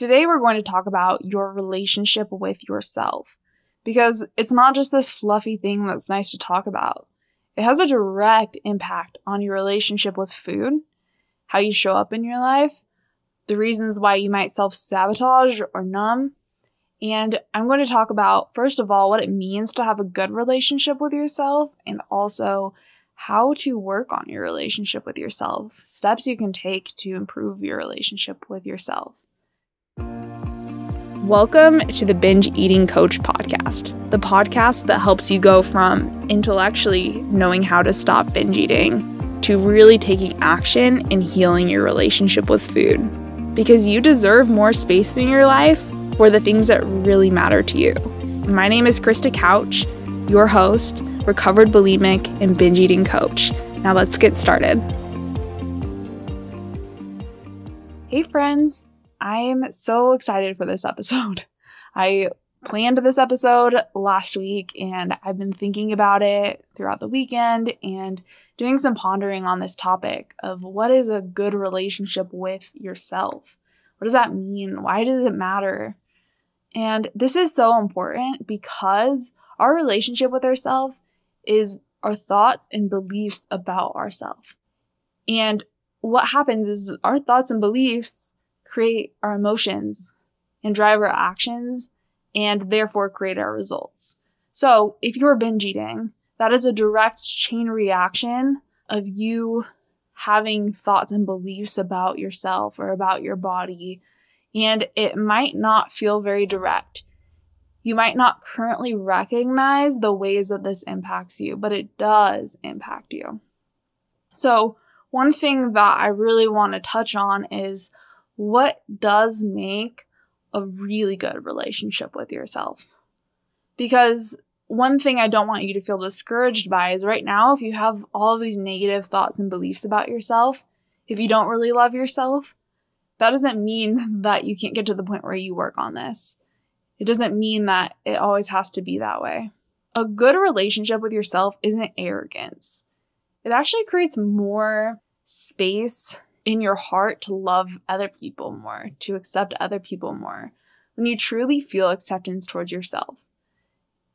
Today, we're going to talk about your relationship with yourself because it's not just this fluffy thing that's nice to talk about. It has a direct impact on your relationship with food, how you show up in your life, the reasons why you might self sabotage or numb. And I'm going to talk about, first of all, what it means to have a good relationship with yourself and also how to work on your relationship with yourself, steps you can take to improve your relationship with yourself. Welcome to the Binge Eating Coach podcast, the podcast that helps you go from intellectually knowing how to stop binge eating to really taking action and healing your relationship with food. Because you deserve more space in your life for the things that really matter to you. My name is Krista Couch, your host, recovered bulimic, and binge eating coach. Now let's get started. Hey, friends. I am so excited for this episode. I planned this episode last week and I've been thinking about it throughout the weekend and doing some pondering on this topic of what is a good relationship with yourself? What does that mean? Why does it matter? And this is so important because our relationship with ourselves is our thoughts and beliefs about ourselves. And what happens is our thoughts and beliefs create our emotions and drive our actions and therefore create our results. So if you're binge eating, that is a direct chain reaction of you having thoughts and beliefs about yourself or about your body. And it might not feel very direct. You might not currently recognize the ways that this impacts you, but it does impact you. So, one thing that I really want to touch on is what does make a really good relationship with yourself. Because one thing I don't want you to feel discouraged by is right now, if you have all of these negative thoughts and beliefs about yourself, if you don't really love yourself, that doesn't mean that you can't get to the point where you work on this. It doesn't mean that it always has to be that way. A good relationship with yourself isn't arrogance. It actually creates more space in your heart to love other people more, to accept other people more, when you truly feel acceptance towards yourself.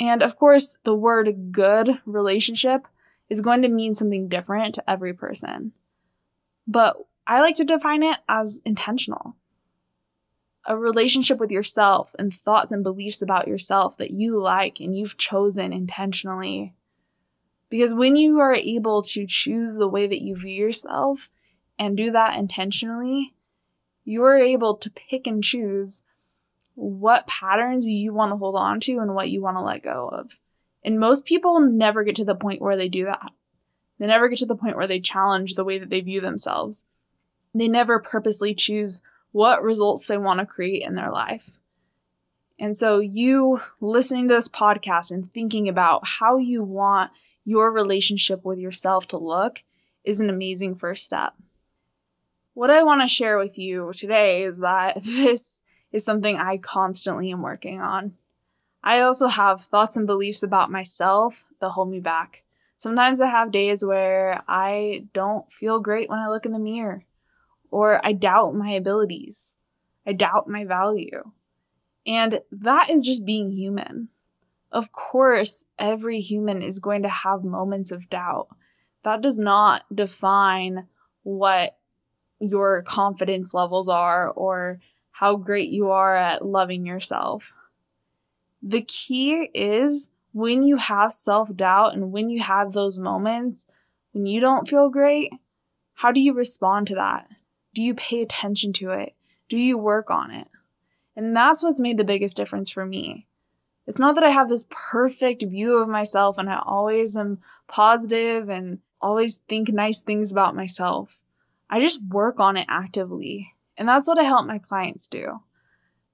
And of course, the word good relationship is going to mean something different to every person. But I like to define it as intentional. A relationship with yourself and thoughts and beliefs about yourself that you like and you've chosen intentionally. Because when you are able to choose the way that you view yourself, and do that intentionally, you're able to pick and choose what patterns you want to hold on to and what you want to let go of. And most people never get to the point where they do that. They never get to the point where they challenge the way that they view themselves. They never purposely choose what results they want to create in their life. And so, you listening to this podcast and thinking about how you want your relationship with yourself to look is an amazing first step. What I want to share with you today is that this is something I constantly am working on. I also have thoughts and beliefs about myself that hold me back. Sometimes I have days where I don't feel great when I look in the mirror, or I doubt my abilities. I doubt my value. And that is just being human. Of course, every human is going to have moments of doubt. That does not define what your confidence levels are or how great you are at loving yourself. The key is when you have self doubt and when you have those moments when you don't feel great, how do you respond to that? Do you pay attention to it? Do you work on it? And that's what's made the biggest difference for me. It's not that I have this perfect view of myself and I always am positive and always think nice things about myself. I just work on it actively. And that's what I help my clients do.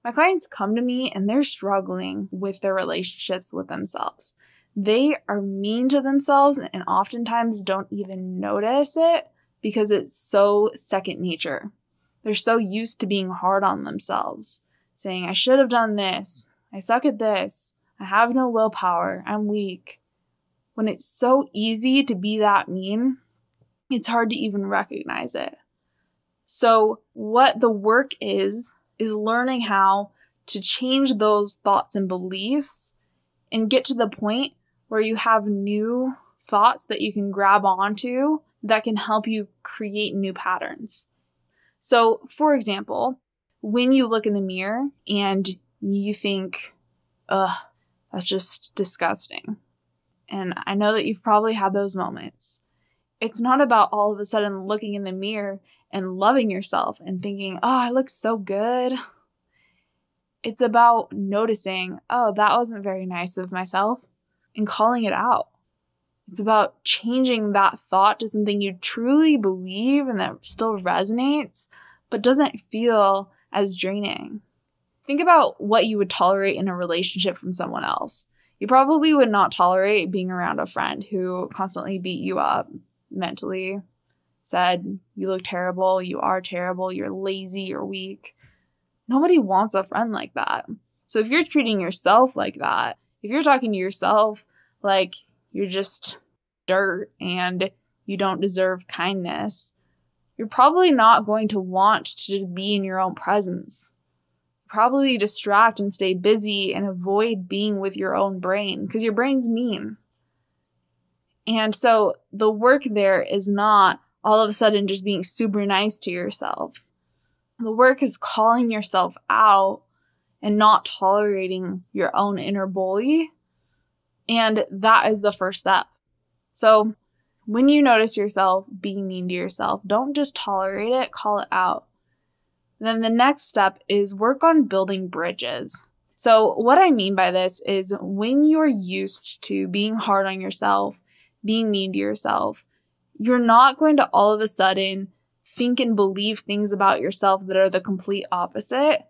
My clients come to me and they're struggling with their relationships with themselves. They are mean to themselves and oftentimes don't even notice it because it's so second nature. They're so used to being hard on themselves, saying, I should have done this. I suck at this. I have no willpower. I'm weak. When it's so easy to be that mean, it's hard to even recognize it. So, what the work is, is learning how to change those thoughts and beliefs and get to the point where you have new thoughts that you can grab onto that can help you create new patterns. So, for example, when you look in the mirror and you think, ugh, that's just disgusting. And I know that you've probably had those moments. It's not about all of a sudden looking in the mirror and loving yourself and thinking, oh, I look so good. It's about noticing, oh, that wasn't very nice of myself and calling it out. It's about changing that thought to something you truly believe and that still resonates, but doesn't feel as draining. Think about what you would tolerate in a relationship from someone else. You probably would not tolerate being around a friend who constantly beat you up mentally, said, You look terrible, you are terrible, you're lazy, you're weak. Nobody wants a friend like that. So if you're treating yourself like that, if you're talking to yourself like you're just dirt and you don't deserve kindness, you're probably not going to want to just be in your own presence. Probably distract and stay busy and avoid being with your own brain because your brain's mean. And so the work there is not all of a sudden just being super nice to yourself. The work is calling yourself out and not tolerating your own inner bully. And that is the first step. So when you notice yourself being mean to yourself, don't just tolerate it, call it out. Then the next step is work on building bridges. So, what I mean by this is when you're used to being hard on yourself, being mean to yourself, you're not going to all of a sudden think and believe things about yourself that are the complete opposite.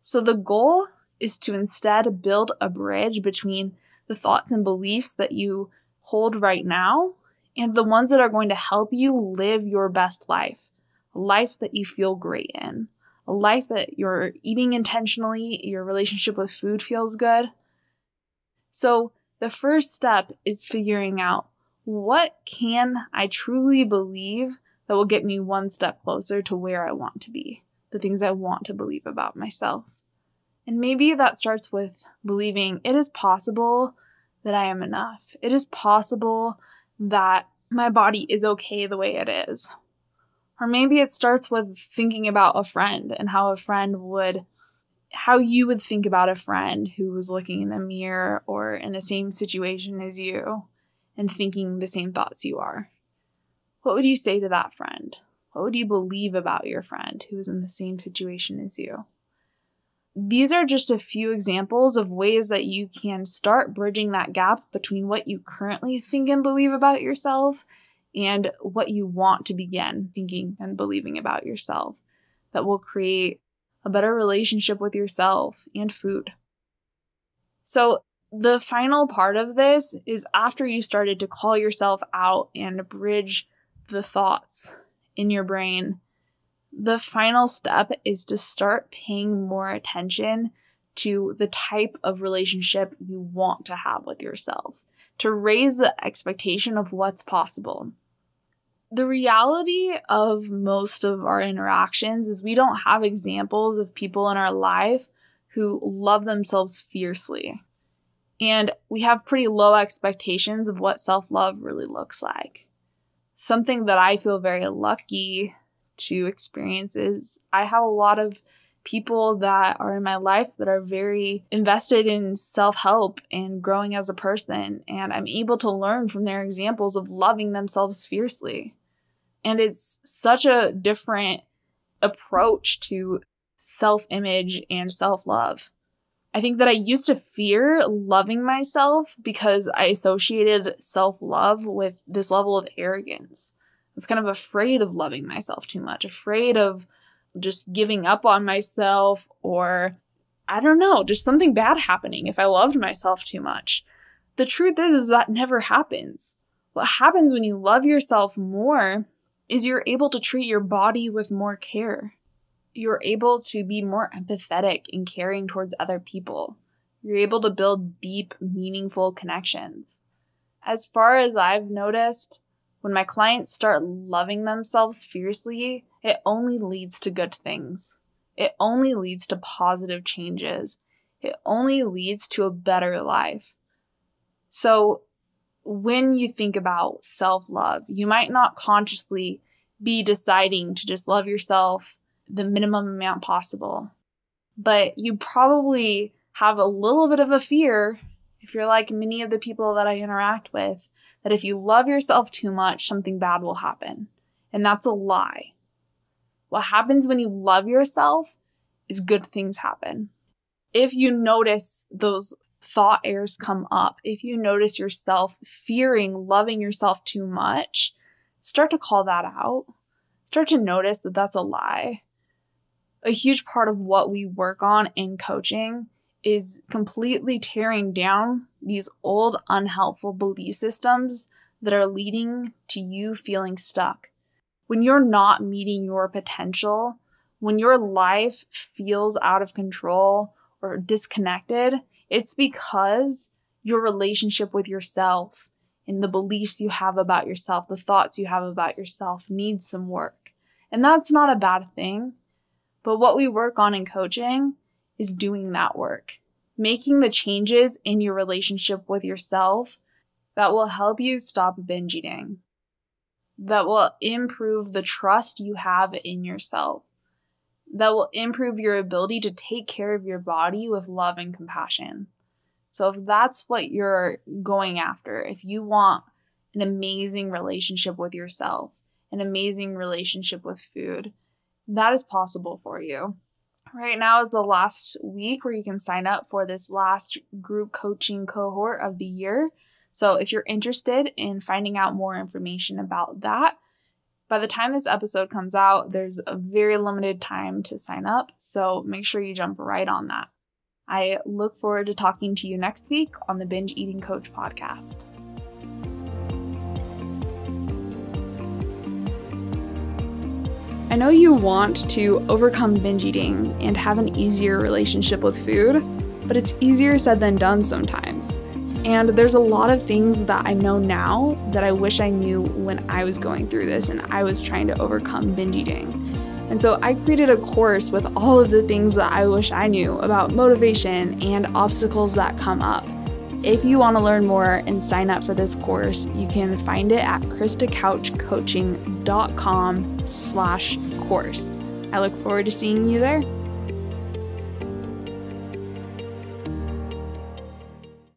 So the goal is to instead build a bridge between the thoughts and beliefs that you hold right now and the ones that are going to help you live your best life, a life that you feel great in, a life that you're eating intentionally, your relationship with food feels good. So the first step is figuring out what can I truly believe that will get me one step closer to where I want to be, the things I want to believe about myself. And maybe that starts with believing it is possible that I am enough. It is possible that my body is okay the way it is. Or maybe it starts with thinking about a friend and how a friend would, how you would think about a friend who was looking in the mirror or in the same situation as you and thinking the same thoughts you are. What would you say to that friend? What would you believe about your friend who is in the same situation as you? These are just a few examples of ways that you can start bridging that gap between what you currently think and believe about yourself and what you want to begin thinking and believing about yourself that will create a better relationship with yourself and food. So, the final part of this is after you started to call yourself out and bridge the thoughts in your brain, the final step is to start paying more attention to the type of relationship you want to have with yourself, to raise the expectation of what's possible. The reality of most of our interactions is we don't have examples of people in our life who love themselves fiercely. And we have pretty low expectations of what self love really looks like something that I feel very lucky to experience is I have a lot of people that are in my life that are very invested in self help and growing as a person. And I'm able to learn from their examples of loving themselves fiercely. And it's such a different approach to self image and self love. I think that I used to fear loving myself because I associated self love with this level of arrogance. I was kind of afraid of loving myself too much, afraid of just giving up on myself, or I don't know, just something bad happening if I loved myself too much. The truth is, is that never happens. What happens when you love yourself more is you're able to treat your body with more care you're able to be more empathetic and caring towards other people. You're able to build deep, meaningful connections. As far as I've noticed, when my clients start loving themselves fiercely, it only leads to good things. it only leads to positive changes. It only leads to a better life. So, when you think about self love, you might not consciously be deciding to just love yourself the minimum amount possible, but you probably have a little bit of a fear, if you're like many of the people that I interact with, that if you love yourself too much, something bad will happen. And that's a lie. What happens when you love yourself is good things happen. If you notice those thought errors come up, if you notice yourself fearing loving yourself too much, start to call that out. Start to notice that that's a lie. A huge part of what we work on in coaching is completely tearing down these old unhelpful belief systems that are leading to you feeling stuck. When you're not meeting your potential, when your life feels out of control or disconnected, it's because your relationship with yourself and the beliefs you have about yourself, the thoughts you have about yourself needs some work. And that's not a bad thing. But what we work on in coaching is doing that work, making the changes in your relationship with yourself that will help you stop binge eating, that will improve the trust you have in yourself, that will improve your ability to take care of your body with love and compassion. So, if that's what you're going after, if you want an amazing relationship with yourself, an amazing relationship with food, that is possible for you. Right now is the last week where you can sign up for this last group coaching cohort of the year. So if you're interested in finding out more information about that, by the time this episode comes out, there's a very limited time to sign up. So make sure you jump right on that. I look forward to talking to you next week on the Binge Eating Coach podcast. I know you want to overcome binge eating and have an easier relationship with food, but it's easier said than done sometimes. And there's a lot of things that I know now that I wish I knew when I was going through this and I was trying to overcome binge eating. And so I created a course with all of the things that I wish I knew about motivation and obstacles that come up. If you want to learn more and sign up for this course, you can find it at kristacouchcoaching.com slash course. I look forward to seeing you there.